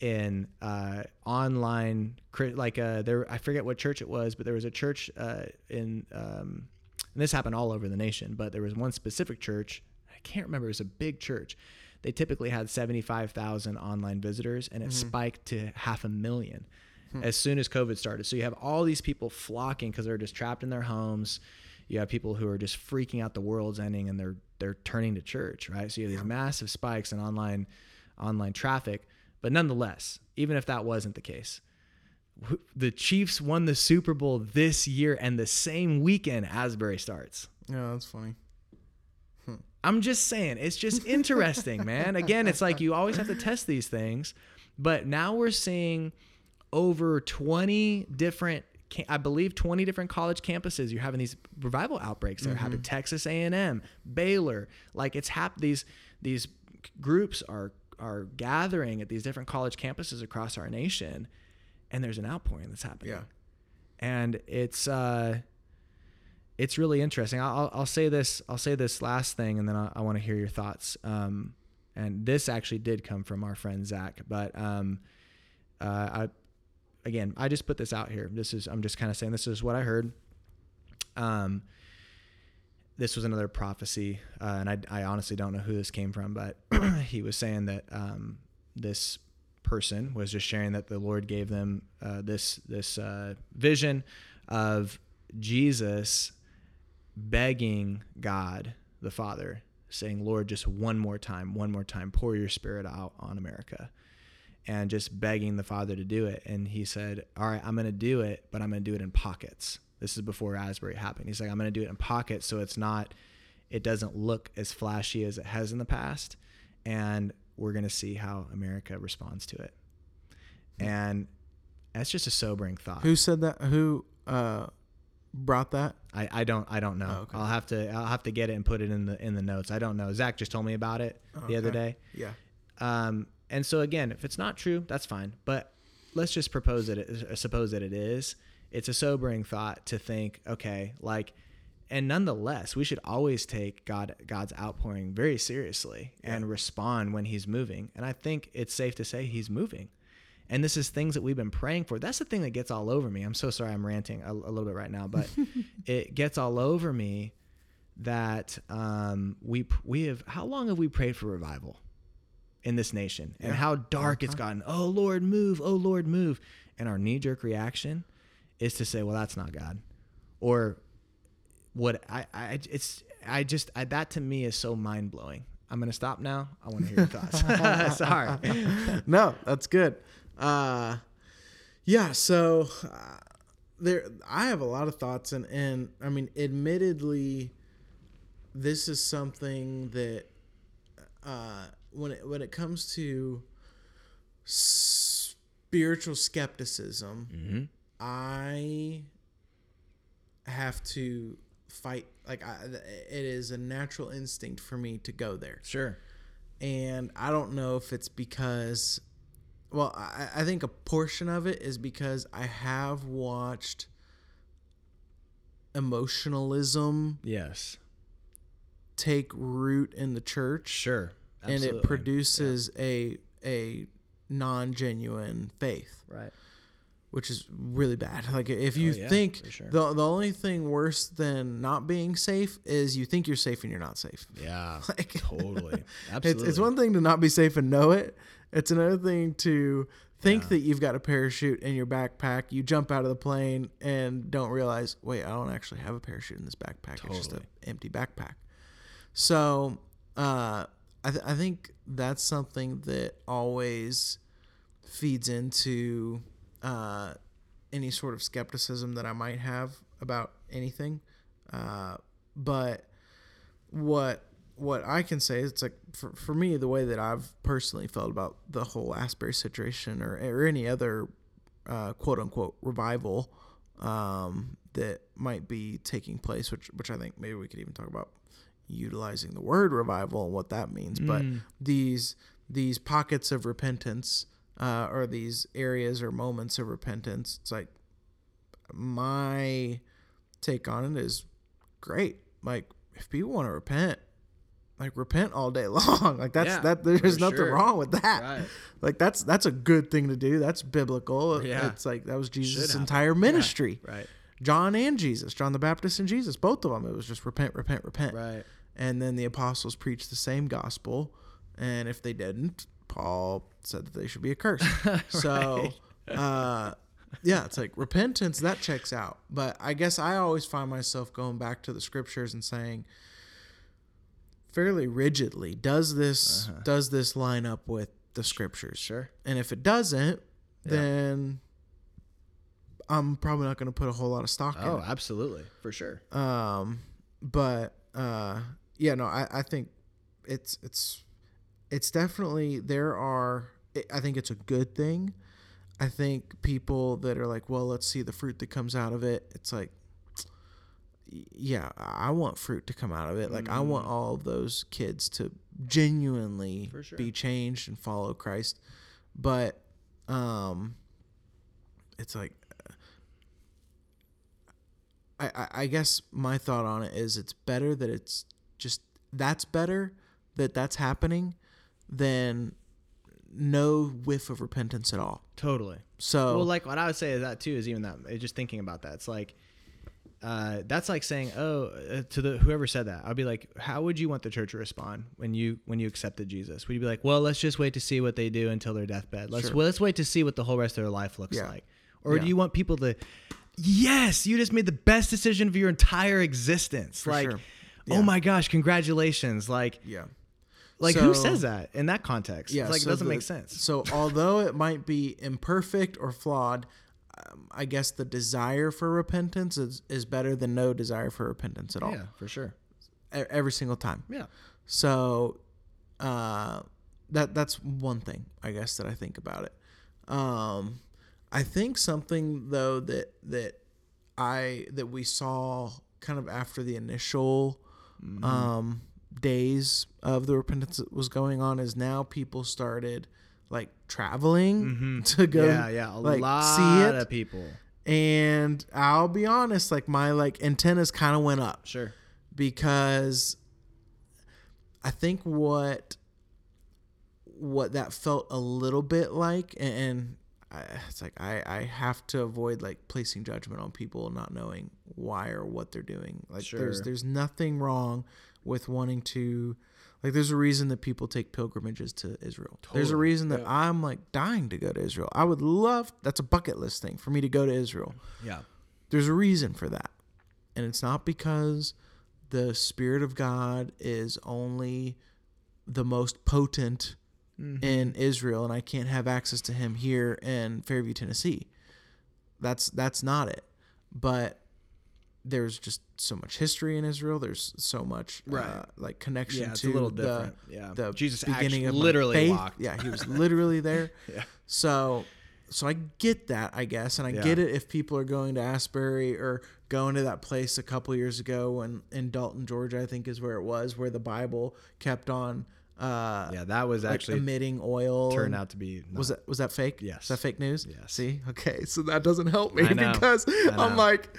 in uh, online, like uh, there. I forget what church it was, but there was a church uh, in, um, and this happened all over the nation, but there was one specific church. I can't remember. It was a big church. They typically had seventy-five thousand online visitors, and it spiked to half a million as soon as COVID started. So you have all these people flocking because they're just trapped in their homes. You have people who are just freaking out the world's ending and they're they're turning to church, right? So you have these massive spikes in online online traffic. But nonetheless, even if that wasn't the case, the Chiefs won the Super Bowl this year and the same weekend Asbury starts. Yeah, that's funny. Hmm. I'm just saying, it's just interesting, man. Again, it's like you always have to test these things, but now we're seeing over 20 different I believe 20 different college campuses you're having these revival outbreaks they're having mm-hmm. Texas A&M Baylor like it's hap- these these groups are are gathering at these different college campuses across our nation and there's an outpouring that's happening. Yeah. and it's uh it's really interesting. I'll, I'll- say this i'll say this last thing and then i, I want to hear your thoughts. Um and this actually did come from our friend zach but um uh i again i just put this out here. This is i'm just kind of saying this is what i heard. Um this was another prophecy uh, and I, I honestly don't know who this came from but he was saying that um this person was just sharing that the Lord gave them uh, this this uh, vision of Jesus begging God the Father, saying, "Lord, just one more time, one more time, pour your Spirit out on America," and just begging the Father to do it. And he said, "All right, I'm going to do it, but I'm going to do it in pockets." This is before Asbury happened. He's like, "I'm going to do it in pocket so it's not, it doesn't look as flashy as it has in the past." and we're going to see how America responds to it. And that's just a sobering thought. Who said that? Who uh, brought that? I, I don't I don't know. Oh, okay. I'll have to I'll have to get it and put it in the in the notes. I don't know. Zach just told me about it the other day. Yeah. Um, and so again, if it's not true, that's fine. But let's just propose that it, suppose that it is. It's a sobering thought to think, okay, like, and nonetheless, we should always take God God's outpouring very seriously and respond when He's moving. And I think it's safe to say He's moving. And this is things that we've been praying for. That's the thing that gets all over me. I'm so sorry I'm ranting a, a little bit right now, but it gets all over me that um, we we have. How long have we prayed for revival? in this nation and Yeah. how dark it's gotten. Oh Lord, move. Oh Lord, move. And our knee jerk reaction is to say, well, that's not God. Or what I, I it's, I just, I, that to me is so mind blowing. I'm going to stop now. I want to hear your thoughts. Sorry. no, that's good. Uh, yeah. So uh, there, I have a lot of thoughts, and and I mean, admittedly, this is something that uh, when it when it comes to spiritual skepticism, Mm-hmm. I have to fight. Like I, it is a natural instinct for me to go there Sure. and I don't know if it's because, well, I, I think a portion of it is because I have watched emotionalism Yes. take root in the church, Sure. and it Absolutely. produces a a non genuine faith, Right. Which is really bad. Like if you Oh, yeah, think sure. the the only thing worse than not being safe is you think you're safe and you're not safe. Yeah. Like totally. It's, Absolutely. it's one thing to not be safe and know it. It's another thing to think that you've got a parachute in your backpack. You jump out of the plane and don't realize, wait, I don't actually have a parachute in this backpack. It's just an empty backpack. So uh, I, th- I think that's something that always feeds into uh, any sort of skepticism that I might have about anything. Uh, but what what I can say is it's like for, for me the way that I've personally felt about the whole Asbury situation or, or any other uh, quote unquote revival um, that might be taking place, which which I think maybe we could even talk about utilizing the word revival and what that means, but Mm. these these pockets of repentance uh, or these areas or moments of repentance. It's like my take on it is great. Like if people want to repent, like repent all day long. Like that's Yeah, that. There's nothing sure. wrong with that. Right. Like that's that's a good thing to do. That's biblical. Yeah. It's like that was Jesus' entire ministry. Right. John and Jesus, John the Baptist and Jesus, both of them. It was just repent, repent, repent. Right. And then the apostles preached the same gospel, and if they didn't, Paul said that they should be accursed. So, uh, yeah, it's like repentance that checks out. But I guess I always find myself going back to the scriptures and saying, fairly rigidly, does this does this line up with the scriptures? Sure. And if it doesn't, then I'm probably not going to put a whole lot of stock in Oh, it. absolutely. For sure. Um, but uh, yeah, no, I, I think it's it's it's definitely there are. I think it's a good thing. I think people that are like, well, let's see the fruit that comes out of it. It's like, yeah, I want fruit to come out of it. Like I want all of those kids to genuinely sure. be changed and follow Christ. But um, it's like I, I, I guess my thought on it is it's better that it's just that's better that that's happening than no whiff of repentance at all. Totally. So Well, like what I would say is that too is even that uh, just thinking about that. It's like uh, that's like saying, oh, uh, to the whoever said that, I'd be like, how would you want the church to respond when you when you accepted Jesus? Would you be like, well, let's just wait to see what they do until their deathbed. Let's Sure. well, let's wait to see what the whole rest of their life looks Yeah. like. Or Yeah. do you want people to, yes, you just made the best decision of your entire existence. For like, sure. oh my gosh, congratulations! Like, yeah. Like who says that in that context? Yeah, it's like so it doesn't the- make sense. So although it might be imperfect or flawed, um, I guess the desire for repentance is, is better than no desire for repentance at all. Yeah, for sure. E- Every single time. Yeah. So uh, that that's one thing I guess that I think about it. Um, I think something though that that I that we saw kind of after the initial Mm-hmm. um, days of the repentance that was going on is now people started like traveling to go Mm-hmm. Yeah, yeah, a like lot see it of people. and I'll be honest like my like antennas kind of went up Sure. because I think what what that felt a little bit like and, and I, it's like I, I have to avoid like placing judgment on people not knowing why or what they're doing like there's there's nothing wrong with wanting to like there's a reason that people take pilgrimages to Israel there's a reason that I'm like dying to go to Israel I would love that's a bucket list thing for me to go to Israel Yeah. there's a reason for that. And it's not because the Spirit of God is only the most potent Mm-hmm. in Israel and I can't have access to him here in Fairview, Tennessee. That's that's not it. But there's just so much history in Israel. There's so much uh, Right. like connection Yeah, to a little the, different. Yeah. the Jesus beginning of literally walked. Yeah, he was literally there. Yeah. So so I get that, I guess, and I Yeah. get it if people are going to Asbury or going to that place a couple years ago when in Dalton, Georgia, I think is where it was, where the Bible kept on uh Yeah, that was like actually emitting oil. turned out to be was that was that fake? Yes. Is that fake news? Yes. See? Okay. So that doesn't help me because I'm like,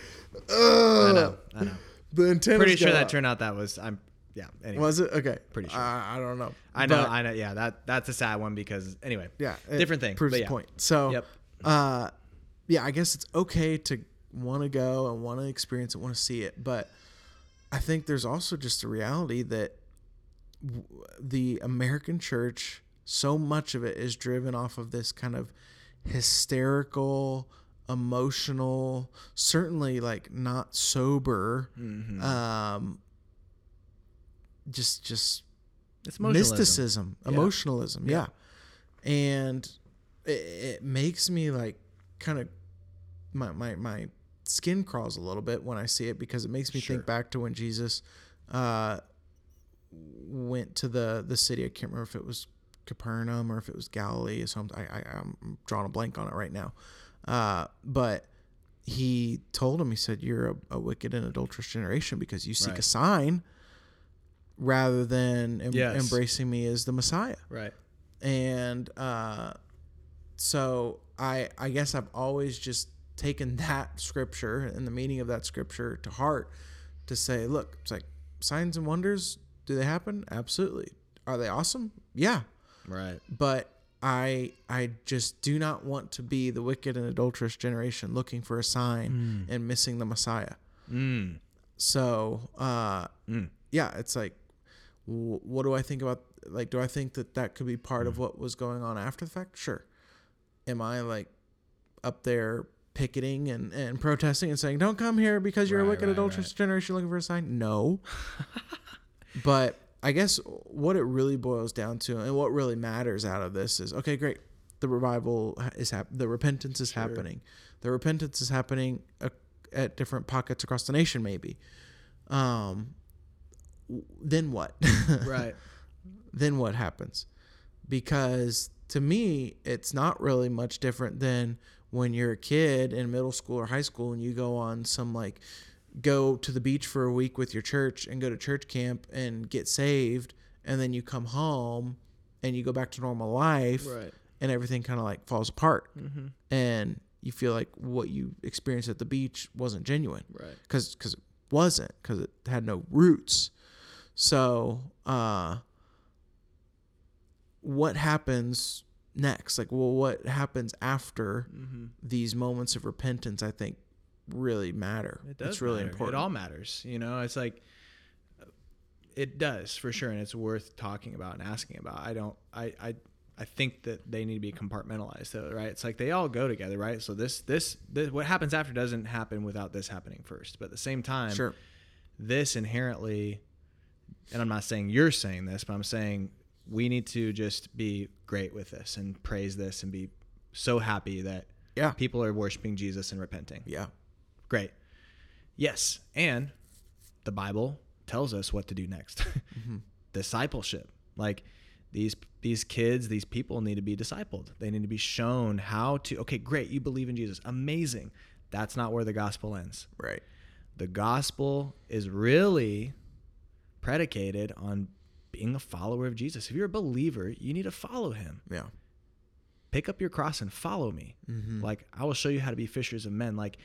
I know. I know. The antennas Pretty sure that turned out that was I'm yeah, anyway. Was it? Okay. Pretty sure. Uh, I don't know. I know, But- I know. Yeah, that that's a sad one because anyway. Yeah, Different thing, Proves the yeah. point. So, Yep. uh, yeah, I guess it's okay to want to go and want to experience it, want to see it, but I think there's also just a reality that the American church, so much of it is driven off of this kind of hysterical, emotional, certainly like not sober, Mm-hmm. um, just just It's mysticism, Yeah. emotionalism, yeah. Yeah. And it, it makes me like kind of my, my my skin crawls a little bit when I see it because it makes me Sure. think back to when Jesus uh, went to the the city. I can't remember if it was Capernaum or if it was Galilee or something. I, I I'm drawing a blank on it right now. Uh, but he told him, he said, "You're a, a wicked and adulterous generation because you seek Right. a sign." rather than em- Yes. embracing me as the Messiah. Right. And uh, so I I guess I've always just taken that scripture and the meaning of that scripture to heart to say, look, it's like signs and wonders. Do they happen? Absolutely. Are they awesome? Yeah. Right. But I I just do not want to be the wicked and adulterous generation looking for a sign and missing the Messiah. Mm. So uh, Mm. yeah, it's like, wh- what do I think about? Like, do I think that that could be part of what was going on after the fact? Sure. Am I like up there picketing and, and protesting and saying, "Don't come here because you're a wicked right, adulterous right. generation looking for a sign"? No. but I guess what it really boils down to, and what really matters out of this is, okay, great, the revival is hap- the repentance is happening, the repentance is happening uh, at different pockets across the nation, maybe. Um, then what? Right. then what happens? Because to me, it's not really much different than when you're a kid in middle school or high school and you go on some like go to the beach for a week with your church and go to church camp and get saved and then you come home and you go back to normal life Right. and everything kind of like falls apart Mm-hmm. and you feel like what you experienced at the beach wasn't genuine Right. because because it wasn't because it had no roots. So, uh, what happens next? Like, well, what happens after Mm-hmm. these moments of repentance? I think really matter. It does. it's really matter. important. It all matters. You know, it's like uh, it does for sure, and it's worth talking about and asking about. I don't. I. I. I think that they need to be compartmentalized, though, right? It's like they all go together, right? So this, this, this, what happens after doesn't happen without this happening first. But at the same time, sure. this inherently, and I'm not saying you're saying this, but I'm saying we need to just be great with this and praise this and be so happy that Yeah. people are worshiping Jesus and repenting. Yeah. Great. Yes. And the Bible tells us what to do next. Discipleship. Like these these kids, these people need to be discipled. They need to be shown how to okay, great, you believe in Jesus. Amazing. That's not where the gospel ends. Right. The gospel is really predicated on being a follower of Jesus. If you're a believer, you need to follow him Yeah. pick up your cross and follow me. Mhm. Like I will show you how to be fishers of men. Like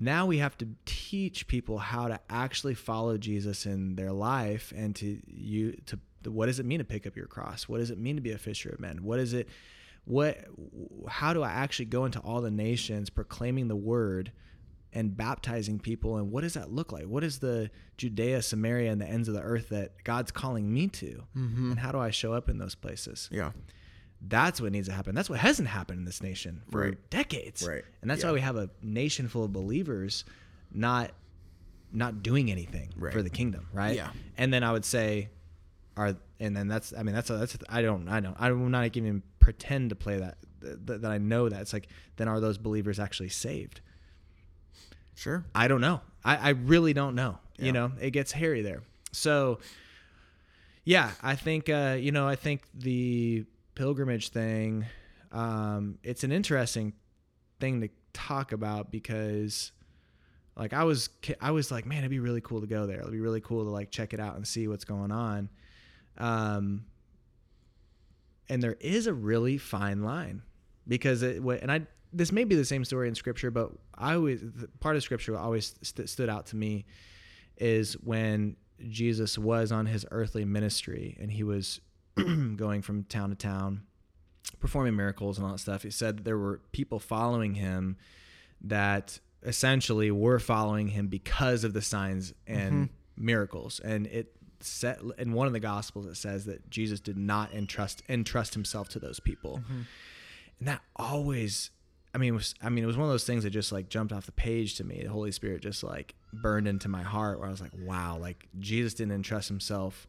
now we have to teach people how to actually follow Jesus in their life and to you to what does it mean to pick up your cross? What does it mean to be a fisher of men? What is it what how do I actually go into all the nations proclaiming the word and baptizing people and what does that look like? What is the Judea, Samaria and the ends of the earth that God's calling me to? Mm-hmm. And how do I show up in those places? Yeah. That's what needs to happen. That's what hasn't happened in this nation for Right. decades. Right. And that's Yeah. why we have a nation full of believers not not doing anything Right. for the kingdom, right? Yeah. And then I would say are and then that's I mean that's a, that's a, I don't I don't I'm not even pretend to play that that, that I know that it's like then are those believers actually saved? Sure. I don't know. I, I really don't know. Yeah. You know, it gets hairy there. So, yeah, I think uh, you know, I think the pilgrimage thing, um, it's an interesting thing to talk about because, like, I was I was like, man, it'd be really cool to go there. It'd be really cool to like check it out and see what's going on. Um, and there is a really fine line because it and I this may be the same story in scripture, but I always part of scripture always st- stood out to me is when Jesus was on his earthly ministry and he was going from town to town performing miracles and all that stuff. He said that there were people following him that essentially were following him because of the signs and mm-hmm. miracles. And it set in one of the gospels it says that Jesus did not entrust entrust himself to those people. Mm-hmm. And that always I mean, it was, I mean, it was one of those things that just like jumped off the page to me. The Holy Spirit just like burned into my heart, where I was like, "Wow!" Like Jesus didn't entrust Himself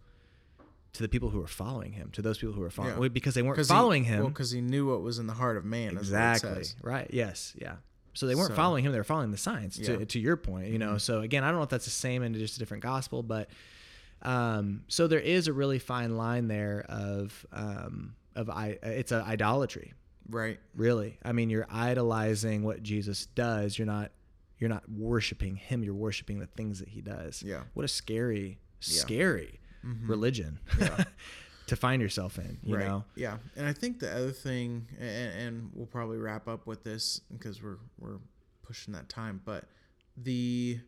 to the people who were following Him, to those people who were following, Yeah. because they weren't 'Cause he- following Him. Well, because he knew what was in the heart of man. is what it exactly right. Yes, yeah. So they weren't So- following Him; they were following the signs. Yeah. To to your point, you know. So again, I don't know if that's the same and just a different gospel, but um, so there is a really fine line there of um, of I. It's a idolatry Right. really i mean you're idolizing what jesus does you're not you're not worshiping him you're worshiping the things that he does Yeah. what a scary Yeah. scary Mm-hmm. religion to find yourself in. You know, Yeah, and I think the other thing, and, and we'll probably wrap up with this because we're we're pushing that time, but the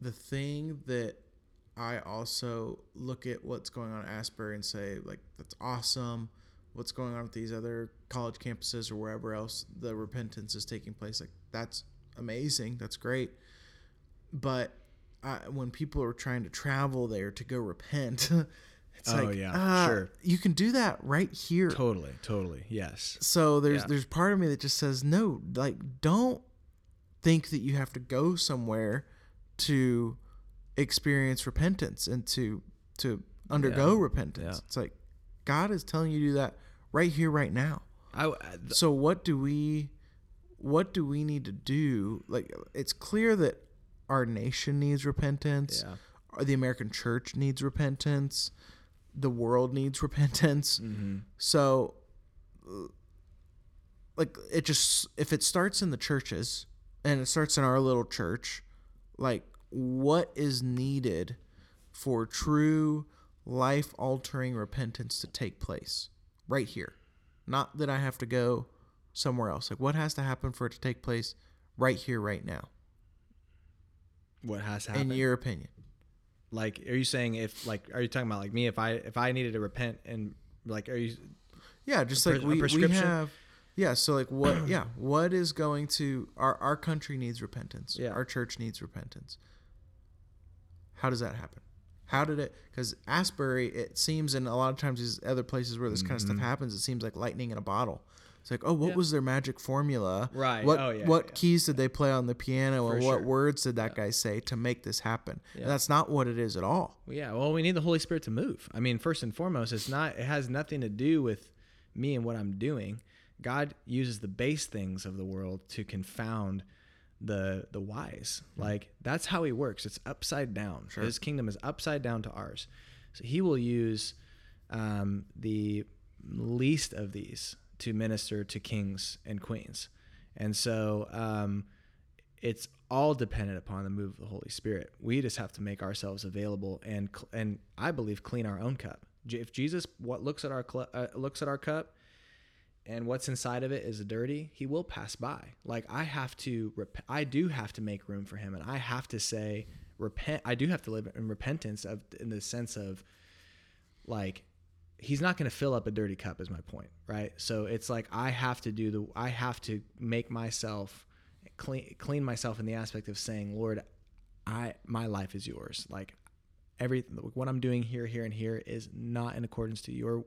the thing that I also look at what's going on at Asbury and say like that's awesome. What's going on with these other college campuses or wherever else the repentance is taking place? Like that's amazing. That's great. But I, when people are trying to travel there to go repent, it's Oh, like, yeah, ah, sure. you can do that right here. totally, totally, yes. So there's Yeah. there's part of me that just says no, like don't think that you have to go somewhere to experience repentance and to to undergo Yeah. repentance. Yeah. It's like God is telling you to do that right here right now. I, I- th- So what do we what do we need to do? Like it's clear that our nation needs repentance. yeah. The American church needs repentance. The world needs repentance. Mm-hmm. So, like, it just, if it starts in the churches and it starts in our little church, like, what is needed for true life altering repentance to take place right here? Not that I have to go somewhere else. Like, what has to happen for it to take place right here, right now, What has happened? in your opinion? like, are you saying if like, are you talking about like me? If I if I needed to repent and like, are you? Yeah, just like we, we prescription? have. Yeah, so like what? yeah, what is going to our our country needs repentance. Yeah. our church needs repentance. How does that happen? How did it? Because Asbury, it seems, and a lot of times these other places where this kind of stuff mm-hmm. happens, it seems like lightning in a bottle. It's like, oh, what Mm-hmm. Yeah. was their magic formula? Right. What Oh, yeah, what yeah. keys did they play on the piano, For and what sure. words did that guy say to make this happen? That's not what it is at all. Well, yeah. Well, we need the Holy Spirit to move. I mean, first and foremost, it's not. It has nothing to do with me and what I'm doing. God uses the base things of the world to confound the the wise. Like that's how He works. It's upside down. Sure. His kingdom is upside down to ours. So He will use um, the least of these to minister to kings and queens. And so um, it's all dependent upon the move of the Holy Spirit. We just have to make ourselves available and and I believe clean our own cup. If Jesus what looks at our uh, looks at our cup and what's inside of it is dirty, he will pass by. Like I have to rep- I do have to make room for him and I have to say repent I do have to live in repentance of in the sense of like he's not going to fill up a dirty cup is my point right? So it's like i have to do the i have to make myself clean clean myself in the aspect of saying lord i my life is yours. Like every what i'm doing here here and here is not in accordance to your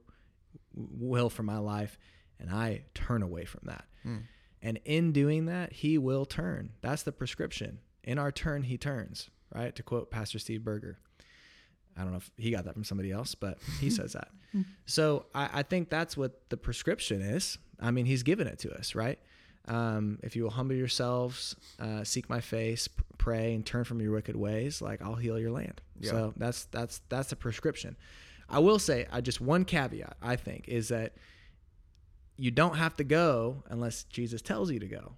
will for my life and i turn away from that. Hmm. And in doing that he will turn. That's the prescription. In our turn he turns right? To quote pastor steve berger. I don't know if he got that from somebody else, but he says that. So I, I think that's what the prescription is. I mean, he's given it to us, right? Um, if you will humble yourselves, uh, seek my face, pray, and turn from your wicked ways, like I'll heal your land. Yeah. So that's that's that's the prescription. I will say, I just one caveat I think is that you don't have to go unless Jesus tells you to go.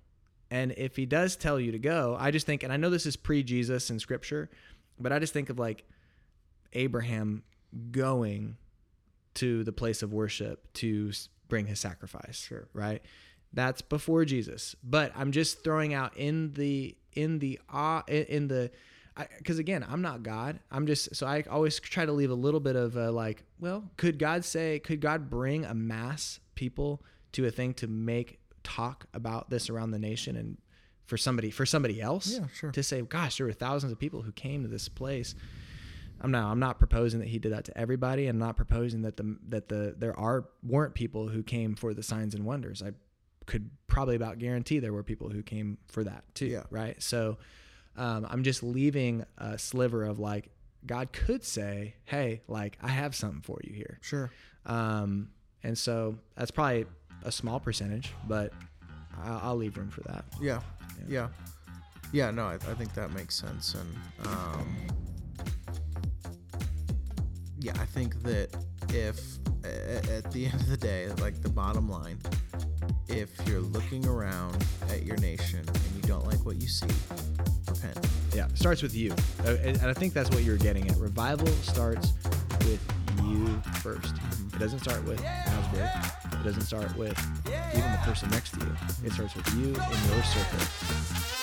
And if he does tell you to go, I just think, and I know this is pre Jesus in scripture, but I just think of like Abraham going to the place of worship to bring his sacrifice. Sure. Right. That's before Jesus. But I'm just throwing out in the in the uh, in the because again, I'm not God. I'm just so I always try to leave a little bit of a like, well, could God say, could God bring a mass people to a thing to make talk about this around the nation and for somebody for somebody else Yeah, sure. to say, gosh, there were thousands of people who came to this place. I'm not I'm not proposing that he did that to everybody. I'm not proposing that the that the there are weren't people who came for the signs and wonders. I could probably about guarantee there were people who came for that too. Yeah. Right. So um, I'm just leaving a sliver of like God could say, hey, like I have something for you here. Sure. Um, and so that's probably a small percentage, but I'll, I'll leave room for that. Yeah, yeah, yeah. no, I, I think that makes sense, and um, yeah, I think that if at the end of the day, like the bottom line, if you're looking around at your nation and you don't like what you see, repent. Yeah, it starts with you, Uh, and I think that's what you're getting at. Revival starts with you 1st It doesn't start with Asbury. It doesn't start with even the person next to you. It starts with you in your circle.